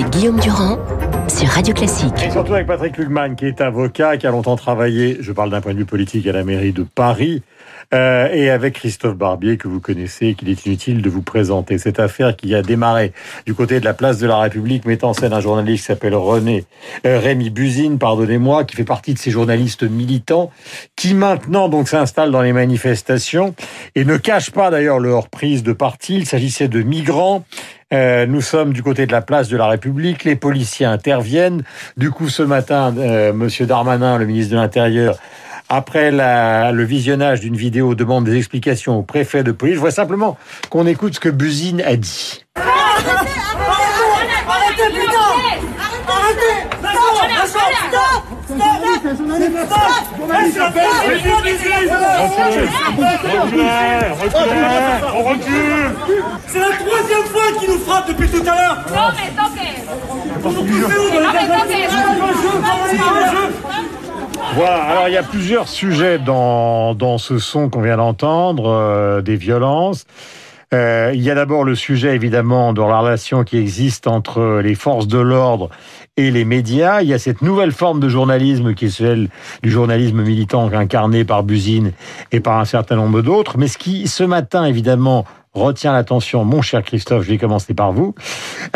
avec Guillaume Durand sur Radio Classique. Et surtout avec Patrick Lugman, qui est avocat, qui a longtemps travaillé, je parle d'un point de vue politique, à la mairie de Paris, euh, et avec Christophe Barbier, que vous connaissez, qu'il est inutile de vous présenter. Cette affaire qui a démarré du côté de la place de la République, mettant en scène un journaliste qui s'appelle René, euh, Rémi Buzine, pardonnez-moi, qui fait partie de ces journalistes militants, qui maintenant donc s'installent dans les manifestations, et ne cache pas d'ailleurs leur prise de parti. Il s'agissait de migrants euh, nous sommes du côté de la place de la République. Les policiers interviennent. Du coup, ce matin, euh, Monsieur Darmanin, le ministre de l'Intérieur, après la, le visionnage d'une vidéo, demande des explications au préfet de police. Je vois simplement qu'on écoute ce que Buzine a dit. Arrêtez, arrêtez, arrêtez, C'est la troisième fois qu'il nous frappe depuis tout à l'heure un jeu Voilà, alors il y a plusieurs sujets dans, dans ce son qu'on vient d'entendre, euh, des violences. Euh, il y a d'abord le sujet, évidemment, de la relation qui existe entre les forces de l'ordre et les médias. Il y a cette nouvelle forme de journalisme qui est celle du journalisme militant incarné par Buzine et par un certain nombre d'autres. Mais ce qui, ce matin, évidemment, retient l'attention, mon cher Christophe, je vais commencer par vous,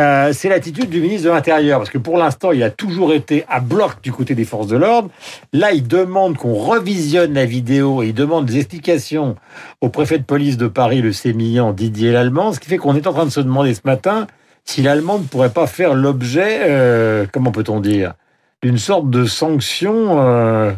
euh, c'est l'attitude du ministre de l'Intérieur, parce que pour l'instant, il a toujours été à bloc du côté des forces de l'ordre. Là, il demande qu'on revisionne la vidéo et il demande des explications au préfet de police de Paris, le sémillant Didier Lallemand, ce qui fait qu'on est en train de se demander ce matin si l'Allemand ne pourrait pas faire l'objet, euh, comment peut-on dire, d'une sorte de sanction euh,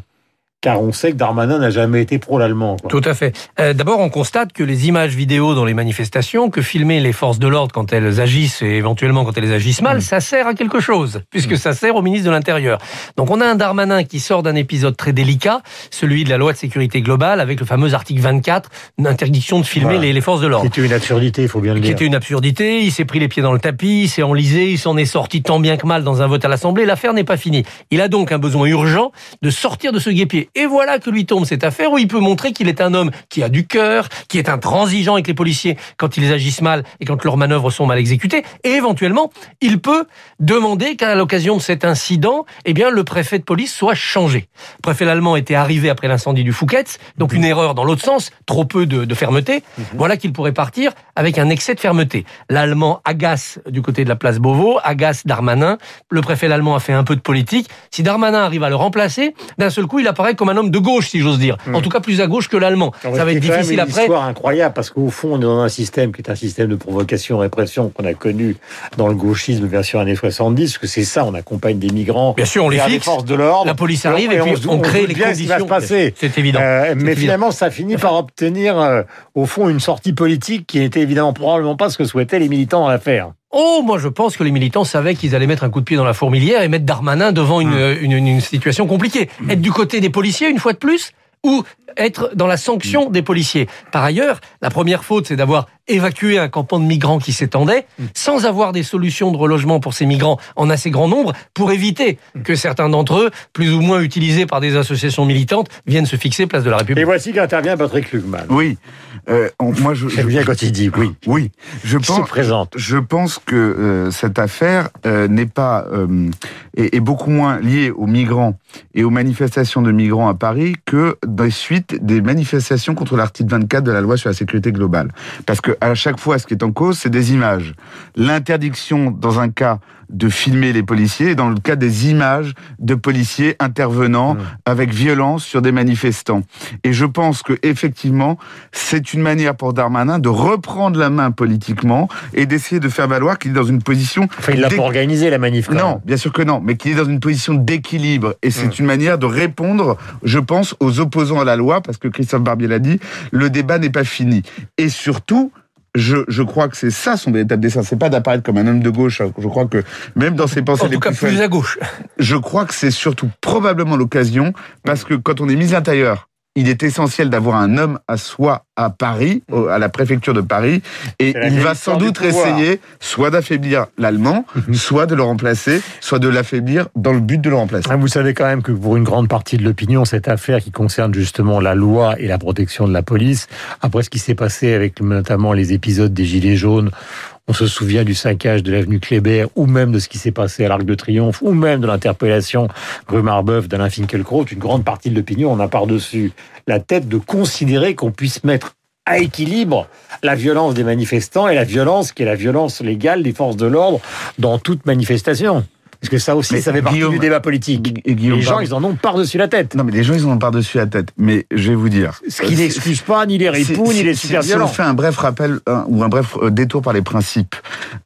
car on sait que Darmanin n'a jamais été pro-l'allemand. Tout à fait. Euh, D'abord, on constate que les images vidéo dans les manifestations, que filmer les forces de l'ordre quand elles agissent et éventuellement quand elles agissent mal, Mm. ça sert à quelque chose, puisque ça sert au ministre de l'Intérieur. Donc on a un Darmanin qui sort d'un épisode très délicat, celui de la loi de sécurité globale, avec le fameux article 24, une interdiction de filmer Voilà. les, les forces de l'ordre. C'était une absurdité, il faut bien le Qui dire. était une absurdité, il s'est pris les pieds dans le tapis, il s'est enlisé, il s'en est sorti tant bien que mal dans un vote à l'Assemblée, l'affaire n'est pas finie. Il a donc un besoin urgent de sortir de ce guépier. Et voilà que lui tombe cette affaire où il peut montrer qu'il est un homme qui a du cœur, qui est intransigeant avec les policiers quand ils agissent mal et quand leurs manœuvres sont mal exécutées. Et éventuellement, il peut demander qu'à l'occasion de cet incident, eh bien, le préfet de police soit changé. Le préfet allemand était arrivé après l'incendie du Fouquet's, donc une erreur dans l'autre sens, trop peu de, de fermeté. Voilà qu'il pourrait partir avec un excès de fermeté. L'allemand agace du côté de la place Beauvau, agace Darmanin. Le préfet allemand a fait un peu de politique. Si Darmanin arrive à le remplacer, d'un seul coup, il apparaît comme un homme de gauche, si j'ose dire. En tout cas, plus à gauche que l'allemand. Ça va être C'est quand même difficile une après. histoire incroyable parce qu'au fond, on est dans un système qui est un système de provocation, répression qu'on a connu dans le gauchisme version années 70, parce que c'est ça, on accompagne des migrants. Bien sûr, on les fixe. forces de l'ordre. La police arrive et, Et puis on, crée les bien ce qui conditions. va se passer. C'est évident. Euh, C'est mais évident. finalement, ça finit par obtenir, euh, au fond, une sortie politique qui n'était évidemment probablement pas ce que souhaitaient les militants dans l'affaire. Oh, moi je pense que les militants savaient qu'ils allaient mettre un coup de pied dans la fourmilière et mettre Darmanin devant une, Hum. une, une situation compliquée. Être du côté des policiers une fois de plus ou être dans la sanction des policiers. Par ailleurs, la première faute, c'est d'avoir évacué un campement de migrants qui s'étendait sans avoir des solutions de relogement pour ces migrants en assez grand nombre pour éviter que certains d'entre eux, plus ou moins utilisés par des associations militantes, viennent se fixer place de la Et République. voici qu'intervient Patrick Lugman. Oui. Euh, on- moi, je, J'aime bien quand il dit oui. oui, je Qui se pense, présente. je pense que euh, cette affaire euh, n'est pas euh, est, est beaucoup moins liée aux migrants et aux manifestations de migrants à Paris que des suites des manifestations contre l'article 24 de la loi sur la sécurité globale. Parce que à chaque fois, ce qui est en cause, c'est des images. L'interdiction, dans un cas, de filmer les policiers, et dans le cas des images de policiers intervenant Mmh. avec violence sur des manifestants. Et je pense que effectivement, c'est une manière pour Darmanin de reprendre la main politiquement et d'essayer de faire valoir qu'il est dans une position. Enfin, il l'a pas organisé, la manif. quand Non, même. bien sûr que non, mais qu'il est dans une position d'équilibre. Et c'est Mm. une manière de répondre, je pense, aux opposants à la loi, parce que Christophe Barbier l'a dit, le débat n'est pas fini. Et surtout, je, je crois que c'est ça son véritable dessin. C'est pas d'apparaître comme un homme de gauche. Je crois que même dans ses pensées En les tout cas, plus plus à gauche. je crois que c'est surtout probablement l'occasion, parce que quand on est mis à l'intérieur, il est essentiel d'avoir un homme à soi à Paris, à la préfecture de Paris, et il va sans doute essayer soit d'affaiblir l'allemand, soit de le remplacer, soit de l'affaiblir dans le but de le remplacer. Ah, Vous savez quand même que pour une grande partie de l'opinion, cette affaire qui concerne justement la loi et la protection de la police, après ce qui s'est passé avec notamment les épisodes des Gilets jaunes, On se souvient du saccage de l'avenue Kléber, ou même de ce qui s'est passé à l'Arc de Triomphe, ou même de l'interpellation rue Marbeuf d'Alain Finkielkraut. Une grande partie de l'opinion en a par-dessus la tête de considérer qu'on puisse mettre à équilibre la violence des manifestants et la violence qui est la violence légale des forces de l'ordre dans toute manifestation. Parce que ça aussi, Mais ça fait partie du débat politique. Guillaume, Les gens, ils en ont par-dessus la tête. Non, mais les gens, ils en ont par-dessus la tête. Mais je vais vous dire. Ce qui Euh, n'excuse pas ni les ripoux, ni les super si on fait un bref rappel ou un bref euh, détour par les principes,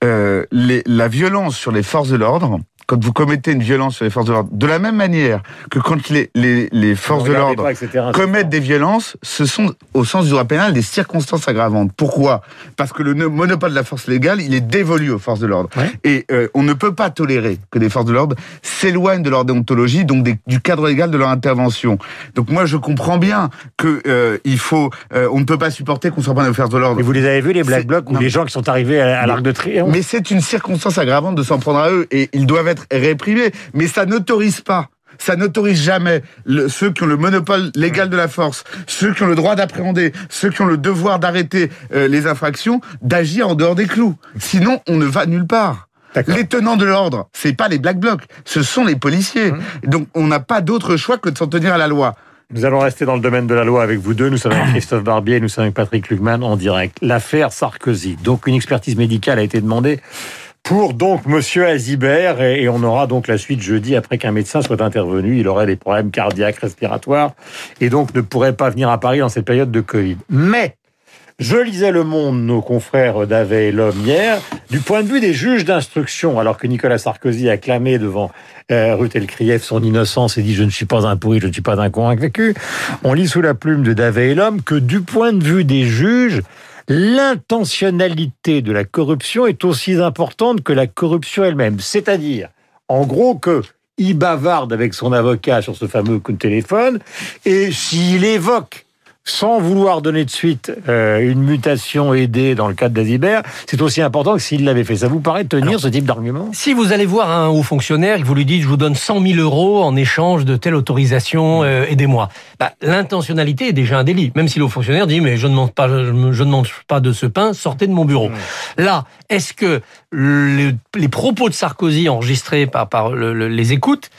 euh, les- la violence sur les forces de l'ordre, quand vous commettez une violence sur les forces de l'ordre, de la même manière que quand les, les, les forces de l'ordre commettent des violences, ce sont, au sens du droit pénal, des circonstances aggravantes. Pourquoi? Parce que le no- monopole de la force légale, il est dévolu aux forces de l'ordre. Ouais. Et euh, on ne peut pas tolérer que des forces de l'ordre s'éloignent de leur déontologie, donc des- du cadre légal de leur intervention. Donc moi, je comprends bien que euh, il faut, euh, on ne peut pas supporter qu'on s'en prenne aux forces de l'ordre. Et vous les avez vus, les Black Blocs, ou les gens qui sont arrivés à, à l'Arc de Triomphe? Mais c'est une circonstance aggravante de s'en prendre à eux et ils doivent être réprimés. Mais ça n'autorise pas. Ça n'autorise jamais le- ceux qui ont le monopole légal de la force, ceux qui ont le droit d'appréhender, ceux qui ont le devoir d'arrêter euh, les infractions, d'agir en dehors des clous. Sinon, on ne va nulle part. Les tenants de l'ordre, c'est pas les black blocs, ce sont les policiers. Donc, on n'a pas d'autre choix que de s'en tenir à la loi. Nous allons rester dans le domaine de la loi avec vous deux. Nous sommes avec Christophe Barbier, nous sommes avec Patrick Lugman en direct. L'affaire Sarkozy. Donc une expertise médicale a été demandée pour donc Monsieur Azibert et, on aura donc la suite jeudi après qu'un médecin soit intervenu. Il aurait des problèmes cardiaques, respiratoires et donc ne pourrait pas venir à Paris dans cette période de Covid. Mais je lisais Le Monde, nos confrères d'Avet et L'Homme hier, du point de vue des juges d'instruction, alors que Nicolas Sarkozy a clamé devant euh, Ruth Elkrief son innocence et dit je ne suis pas un pourri, je ne suis pas un convaincu. On lit sous la plume de Davet et L'Homme que du point de vue des juges, l'intentionnalité de la corruption est aussi importante que la corruption elle-même. C'est-à-dire, en gros, que il bavarde avec son avocat sur ce fameux coup de téléphone et s'il évoque sans vouloir donner de suite euh, une mutation aidée dans le cadre d'Azibert, c'est aussi important que s'il l'avait fait. Ça vous paraît tenir ce type d'argument? Si vous allez voir un haut fonctionnaire et que vous lui dites je vous donne 100 000 euros en échange de telle autorisation, euh, aidez-moi. Bah, L'intentionnalité est déjà un délit. Même si le haut fonctionnaire dit mais je ne mange pas, je ne mange pas de ce pain, sortez de mon bureau. Là, est-ce que le- les propos de Sarkozy enregistrés par, par le- le- les écoutes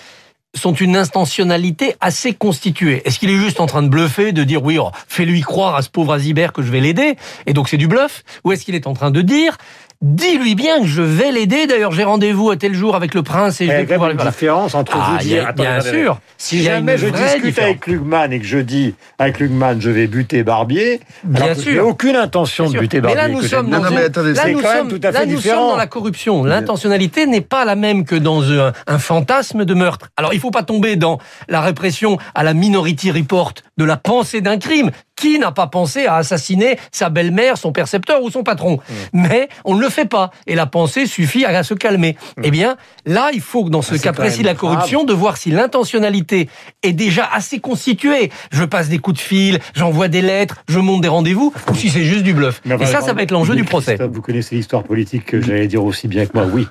sont une intentionnalité assez constituée. Est-ce qu'il est juste en train de bluffer, de dire oui, oh, fais-lui croire à ce pauvre Azibert que je vais l'aider, et donc c'est du bluff Ou est-ce qu'il est en train de dire dis-lui bien que je vais l'aider, d'ailleurs j'ai rendez-vous à tel jour avec le prince et Il y je a vais pouvoir... une voilà. différence entre Ah, vous il y dire... a- Attendez, bien attendez. sûr. Si Il y a jamais je discute différence. avec Lugman et que je dis avec Lugman je vais buter Barbier, Bien alors que je sûr. n'ai aucune intention Bien de sûr. buter Mais Barbier. là, nous sommes dans, une- mais attendez, là, nous sommes- tout à là, fait nous différent. sommes dans la corruption. L'intentionnalité n'est pas la même que dans un, un fantasme de meurtre. Alors, il faut pas tomber dans la répression à la Minority Report de la pensée d'un crime. Qui n'a pas pensé à assassiner sa belle-mère, son percepteur ou son patron Mm. Mais on ne le fait pas. Et la pensée suffit à se calmer. Eh bien, là, il faut que dans ce Ah, cas précis de la corruption, de voir si l'intentionnalité est déjà assez constituée. Je passe des coups de fil, j'envoie des lettres, je monte des rendez-vous, ou si c'est juste du bluff. Mais Et ça, ça va être l'enjeu du procès. Vous connaissez l'histoire politique que j'allais dire aussi bien que moi, oui.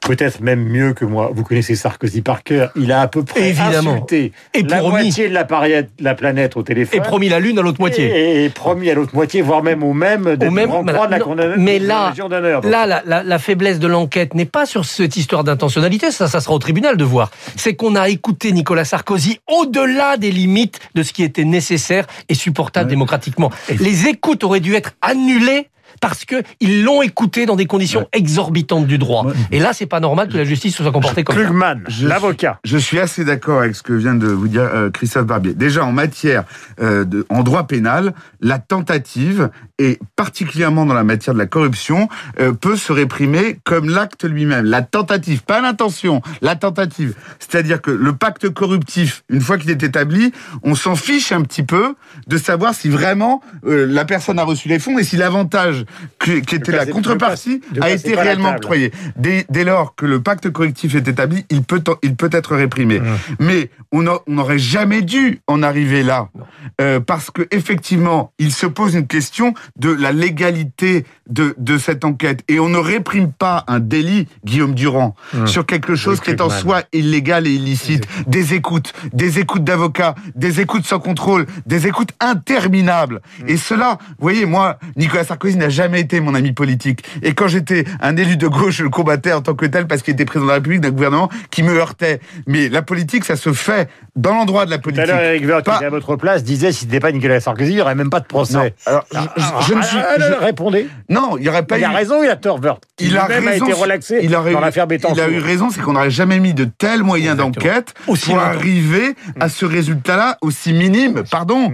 Peut-être même mieux que moi. Vous connaissez Sarkozy par cœur. Il a à peu près Évidemment. insulté Et la promis. moitié de la, la planète au téléphone. Et promis la lune à l'autre moitié. Et, et promis à l'autre moitié, voire même au même, Au même- grand voilà. croix de la Non, condamnation mais de la là- la faiblesse de l'enquête n'est pas sur cette histoire d'intentionnalité, ça, ça sera au tribunal de voir. C'est qu'on a écouté Nicolas Sarkozy au-delà des limites de ce qui était nécessaire et supportable démocratiquement. Les écoutes auraient dû être annulées parce que ils l'ont écouté dans des conditions exorbitantes du droit. Et là, c'est pas normal que la justice se soit comportée comme ça. Klugman, Je l'avocat. Je suis assez d'accord avec ce que vient de vous dire euh, Christophe Barbier. Déjà, en matière euh, de, en droit pénal, la tentative, et particulièrement dans la matière de la corruption, euh, peut se réprimer comme l'acte lui-même. La tentative, pas l'intention, la tentative. C'est-à-dire que le pacte corruptif, une fois qu'il est établi, on s'en fiche un petit peu de savoir si vraiment euh, la personne a reçu les fonds et si l'avantage qui était la contrepartie a été réellement table. octroyé. Dès, dès lors que le pacte correctif est établi, il peut, il peut être réprimé. Mmh. Mais on n'aurait jamais dû en arriver là, Euh, parce que effectivement, il se pose une question de la légalité de, de cette enquête, et on ne réprime pas un délit, Guillaume Durand, sur quelque chose qui est en soi illégal et illicite. Des écoutes, des écoutes d'avocats, des écoutes sans contrôle, des écoutes interminables. Et cela, vous voyez, moi, Nicolas Sarkozy n'a jamais été mon ami politique. Et quand j'étais un élu de gauche, je le combattais en tant que tel parce qu'il était président de la République d'un gouvernement qui me heurtait. Mais la politique, ça se fait dans l'endroit de la Tout politique. à l'heure, Eric qui était à votre place, disait si c'était pas Nicolas Sarkozy, il n'y aurait même pas de procès. Non. Alors, je, je- je ne suis. Ah, ah, je- Répondez. non, il n'y aurait pas Il eu. a raison, il a tort, Woerth. Il a lui-même raison. a été relaxé il aurait dans l'affaire Bettencourt. Il a eu raison, c'est qu'on n'aurait jamais mis de tels moyens d'enquête pour longtemps. arriver à ce résultat-là aussi minime. Pardon.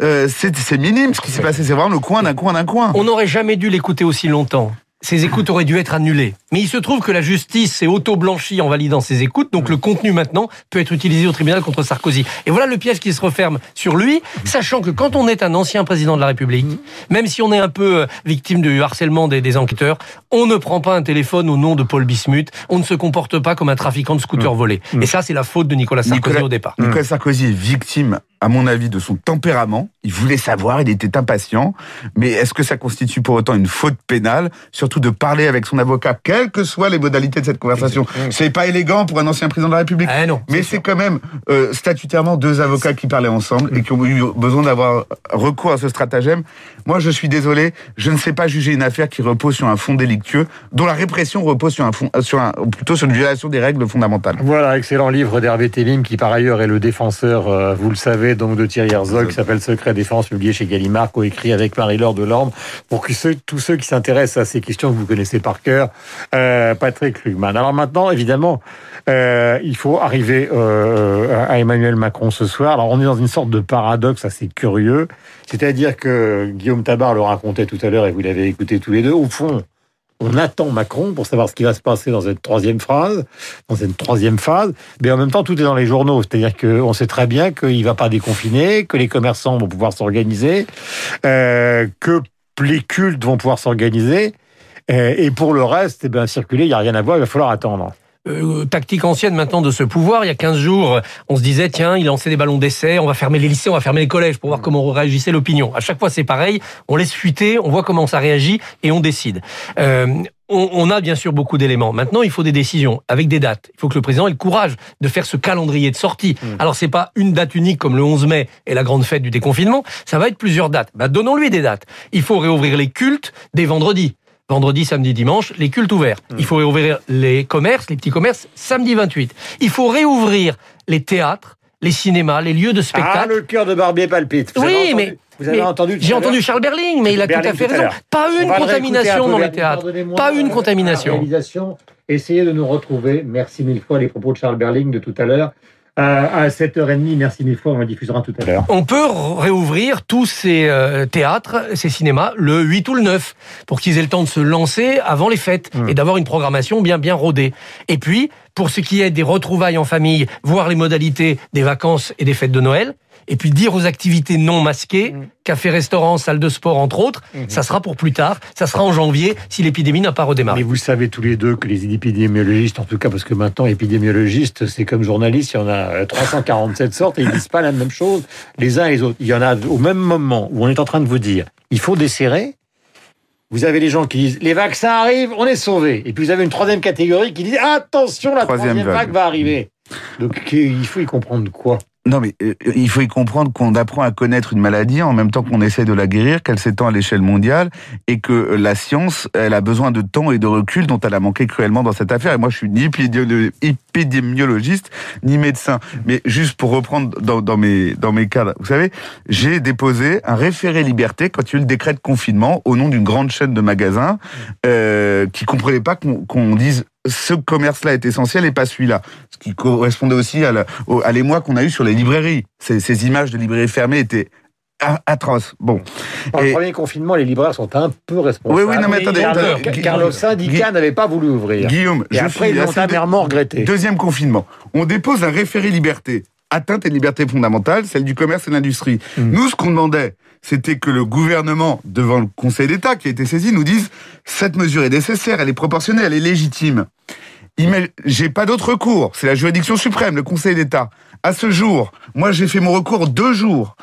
Euh, c'est minime ce qui s'est passé. C'est vraiment le coin d'un coin d'un coin. On n'aurait jamais dû l'écouter aussi longtemps. Ces écoutes auraient dû être annulées. Mais il se trouve que la justice s'est auto-blanchie en validant ces écoutes, donc le contenu maintenant peut être utilisé au tribunal contre Sarkozy. Et voilà le piège qui se referme sur lui, sachant que quand on est un ancien président de la République, même si on est un peu euh, victime du harcèlement des, des enquêteurs, on ne prend pas un téléphone au nom de Paul Bismuth, on ne se comporte pas comme un trafiquant de scooters volés. Et ça, c'est la faute de Nicolas Sarkozy Nicolas- au départ. Nicolas Sarkozy est victime, à mon avis, de son tempérament. Il voulait savoir, il était impatient. Mais est-ce que ça constitue pour autant une faute pénale Surtout de parler avec son avocat, quelles que soient les modalités de cette conversation? C'est pas élégant pour un ancien président de la République. Ah non, Mais c'est quand même euh, statutairement deux avocats qui parlaient ensemble et qui ont eu besoin d'avoir recours à ce stratagème. Moi, je suis désolé, je ne sais pas juger une affaire qui repose sur un fond délictueux, dont la répression repose sur un fond, sur un, plutôt sur une violation des règles fondamentales. Voilà, excellent livre d'Hervé Tellim, qui par ailleurs est le défenseur, euh, vous le savez, donc de Thierry Herzog, qui s'appelle Secret Défense, publié chez Gallimard, coécrit avec Marie-Laure Delorme, pour que ceux, tous ceux qui s'intéressent à ces questions que vous connaissez par cœur, euh, Patrick Lugman. Alors maintenant, évidemment, euh, il faut arriver euh, à Emmanuel Macron ce soir. Alors on est dans une sorte de paradoxe assez curieux, c'est-à-dire que Guillaume Tabar le racontait tout à l'heure, et vous l'avez écouté tous les deux, au fond, on attend Macron pour savoir ce qui va se passer dans cette troisième phrase, dans cette troisième phase, mais en même temps, tout est dans les journaux. C'est-à-dire qu'on sait très bien qu'il ne va pas déconfiner, que les commerçants vont pouvoir s'organiser, euh, que les cultes vont pouvoir s'organiser, euh, et pour le reste, eh ben, circuler, il n'y a rien à voir, il va falloir attendre. Euh, tactique ancienne maintenant de ce pouvoir. Il y a 15 jours, on se disait, tiens, il lançait des ballons d'essai, on va fermer les lycées, on va fermer les collèges pour voir comment réagissait l'opinion. À chaque fois, c'est pareil. On laisse fuiter, on voit comment ça réagit et on décide. Euh, on, a bien sûr beaucoup d'éléments. Maintenant, il faut des décisions avec des dates. Il faut que le président ait le courage de faire ce calendrier de sortie. Alors, c'est pas une date unique comme le 11 mai et la grande fête du déconfinement. Ça va être plusieurs dates. Bah, donnons-lui des dates. Il faut réouvrir les cultes dès vendredi. Vendredi, samedi, dimanche, les cultes ouverts. Il faut réouvrir les commerces, les petits commerces, samedi 28. Il faut réouvrir les théâtres, les cinémas, les lieux de Ah, spectacle. le cœur de Barbier palpite. Vous Oui, mais- Vous avez mais entendu J'ai entendu Charles Berling, mais il a tout à fait tout raison. Pas une un contamination dans les théâtres. Pas une euh, contamination. Essayez de nous retrouver. Merci mille fois les propos de Charles Berling de tout à l'heure. Euh, à 7h30, merci mille fois, on le diffusera tout à l'heure. On peut réouvrir tous ces euh, théâtres, ces cinémas, le 8 ou le 9, pour qu'ils aient le temps de se lancer avant les fêtes et d'avoir une programmation bien bien rodée. Et puis, pour ce qui est des retrouvailles en famille, voir les modalités des vacances et des fêtes de Noël, et puis dire aux activités non masquées, café, restaurant, salle de sport, entre autres, ça sera pour plus tard, ça sera en janvier, si l'épidémie n'a pas redémarré. Mais vous savez tous les deux que les épidémiologistes, en tout cas parce que maintenant épidémiologistes, c'est comme journalistes, il y en a euh, 347 sortes et ils disent pas la même chose les uns et les autres. Il y en a au même moment où on est en train de vous dire, il faut desserrer. Vous avez les gens qui disent les vaccins arrivent, on est sauvés. Et puis vous avez une troisième catégorie qui dit attention, la Troisième troisième, vague. vague. va arriver. Donc il faut y comprendre quoi? Non, mais euh, il faut y comprendre qu'on apprend à connaître une maladie en même temps qu'on essaie de la guérir, qu'elle s'étend à l'échelle mondiale, et que euh, la science, elle a besoin de temps et de recul dont elle a manqué cruellement dans cette affaire. Et moi, je suis ni épidémiolo- épidémiologiste, ni médecin. Mais juste pour reprendre dans, mes, dans mes cadres, vous savez, j'ai déposé un référé liberté quand il y a eu le décret de confinement au nom d'une grande chaîne de magasins euh, qui comprenait pas qu'on dise ce commerce-là est essentiel et pas celui-là. Ce qui correspondait aussi à à l'émoi qu'on a eu sur les librairies. Ces, ces images de librairies fermées étaient a- atroces. Bon. Et- le premier confinement, les libraires sont un peu responsables. Oui, oui, non, mais attendez. attendez. Car- le syndicat Gu- n'avait pas voulu ouvrir. Guillaume, Et je après, suis ils l'ont amèrement regretté. Deuxième confinement. On dépose un référé liberté. Atteinte et liberté fondamentale, celle du commerce et de l'industrie. Nous, ce qu'on demandait, c'était que le gouvernement, devant le Conseil d'État qui a été saisi, nous dise cette mesure est nécessaire, elle est proportionnée, elle est légitime. J'ai pas d'autre recours. C'est la juridiction suprême, le Conseil d'État. À ce jour, moi, j'ai fait mon recours deux jours.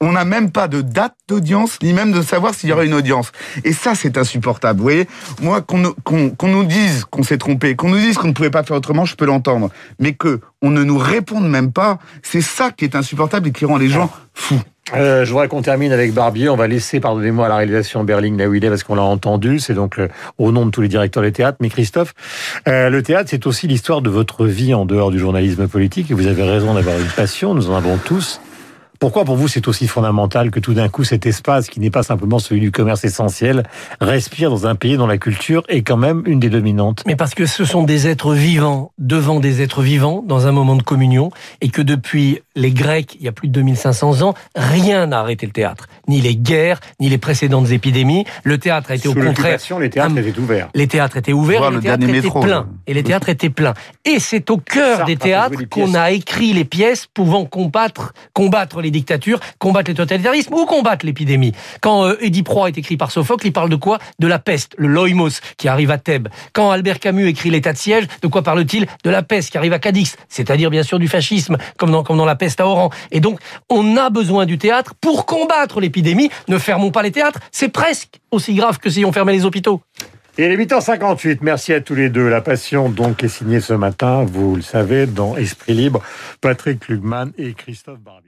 On n'a même pas de date d'audience, ni même de savoir s'il y aura une audience. Et ça, c'est insupportable. Vous voyez, moi, qu'on nous dise qu'on s'est trompé, qu'on nous dise qu'on ne pouvait pas faire autrement, je peux l'entendre. Mais que on ne nous réponde même pas, c'est ça qui est insupportable et qui rend les gens fous. Euh, je voudrais qu'on termine avec Barbier. On va laisser, pardonnez-moi, la réalisation Berling est parce qu'on l'a entendu. C'est donc le- au nom de tous les directeurs des théâtres. Mais Christophe, euh, le théâtre, c'est aussi l'histoire de votre vie en dehors du journalisme politique. Et vous avez raison d'avoir une passion. Nous en avons tous. Pourquoi pour vous c'est aussi fondamental que tout d'un coup cet espace qui n'est pas simplement celui du commerce essentiel respire dans un pays dont la culture est quand même une des dominantes? Mais parce que ce sont des êtres vivants devant des êtres vivants dans un moment de communion et que depuis les Grecs, il y a plus de 2500 ans, rien n'a arrêté le théâtre. Ni les guerres, ni les précédentes épidémies. Le théâtre a été Sous au contraire... les théâtres un- étaient ouverts. Les théâtres étaient ouverts, Voir et les le théâtres dernier étaient métro, pleins. là. Et les théâtres étaient pleins. Et c'est au cœur Sartre des théâtres qu'on a écrit les pièces pouvant combattre, combattre les dictatures, combattre les totalitarismes ou combattre l'épidémie. Quand euh, Édith Proie est écrit par Sophocle, il parle de quoi? De la peste, le loïmos qui arrive à Thèbes. Quand Albert Camus écrit l'état de siège, de quoi parle-t-il? De la peste qui arrive à Cadix, c'est-à-dire bien sûr du fascisme, comme dans, comme dans la peste à Oran. Et donc, on a besoin du théâtre pour combattre l'épidémie. Ne fermons pas les théâtres, c'est presque aussi grave que si on fermait les hôpitaux. Et les 8h58, merci à tous les deux. La passion donc est signée ce matin, vous le savez, dans Esprit Libre, Patrick Lugman et Christophe Barbier.